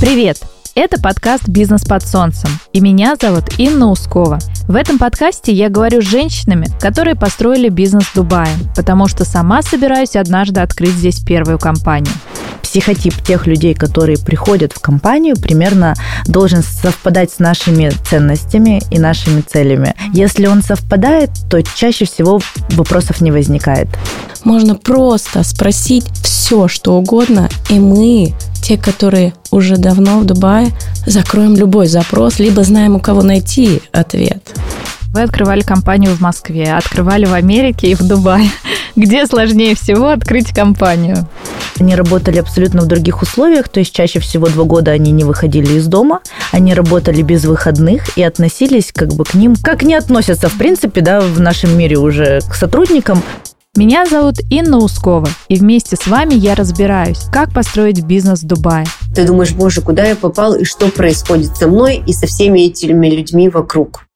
Привет! Это подкаст «Бизнес под солнцем», и меня зовут Инна Ускова. В этом подкасте я говорю с женщинами, которые построили бизнес в Дубае, потому что сама собираюсь однажды открыть здесь первую компанию психотип тех людей, которые приходят в компанию, примерно должен совпадать с нашими ценностями и нашими целями. Если он совпадает, то чаще всего вопросов не возникает. Можно просто спросить все, что угодно, и мы те, которые уже давно в Дубае, закроем любой запрос, либо знаем, у кого найти ответ. Вы открывали компанию в Москве, открывали в Америке и в Дубае. Где сложнее всего открыть компанию? Они работали абсолютно в других условиях, то есть чаще всего два года они не выходили из дома, они работали без выходных и относились как бы к ним, как не относятся в принципе, да, в нашем мире уже к сотрудникам. Меня зовут Инна Ускова, и вместе с вами я разбираюсь, как построить бизнес в Дубае. Ты думаешь, боже, куда я попал и что происходит со мной и со всеми этими людьми вокруг.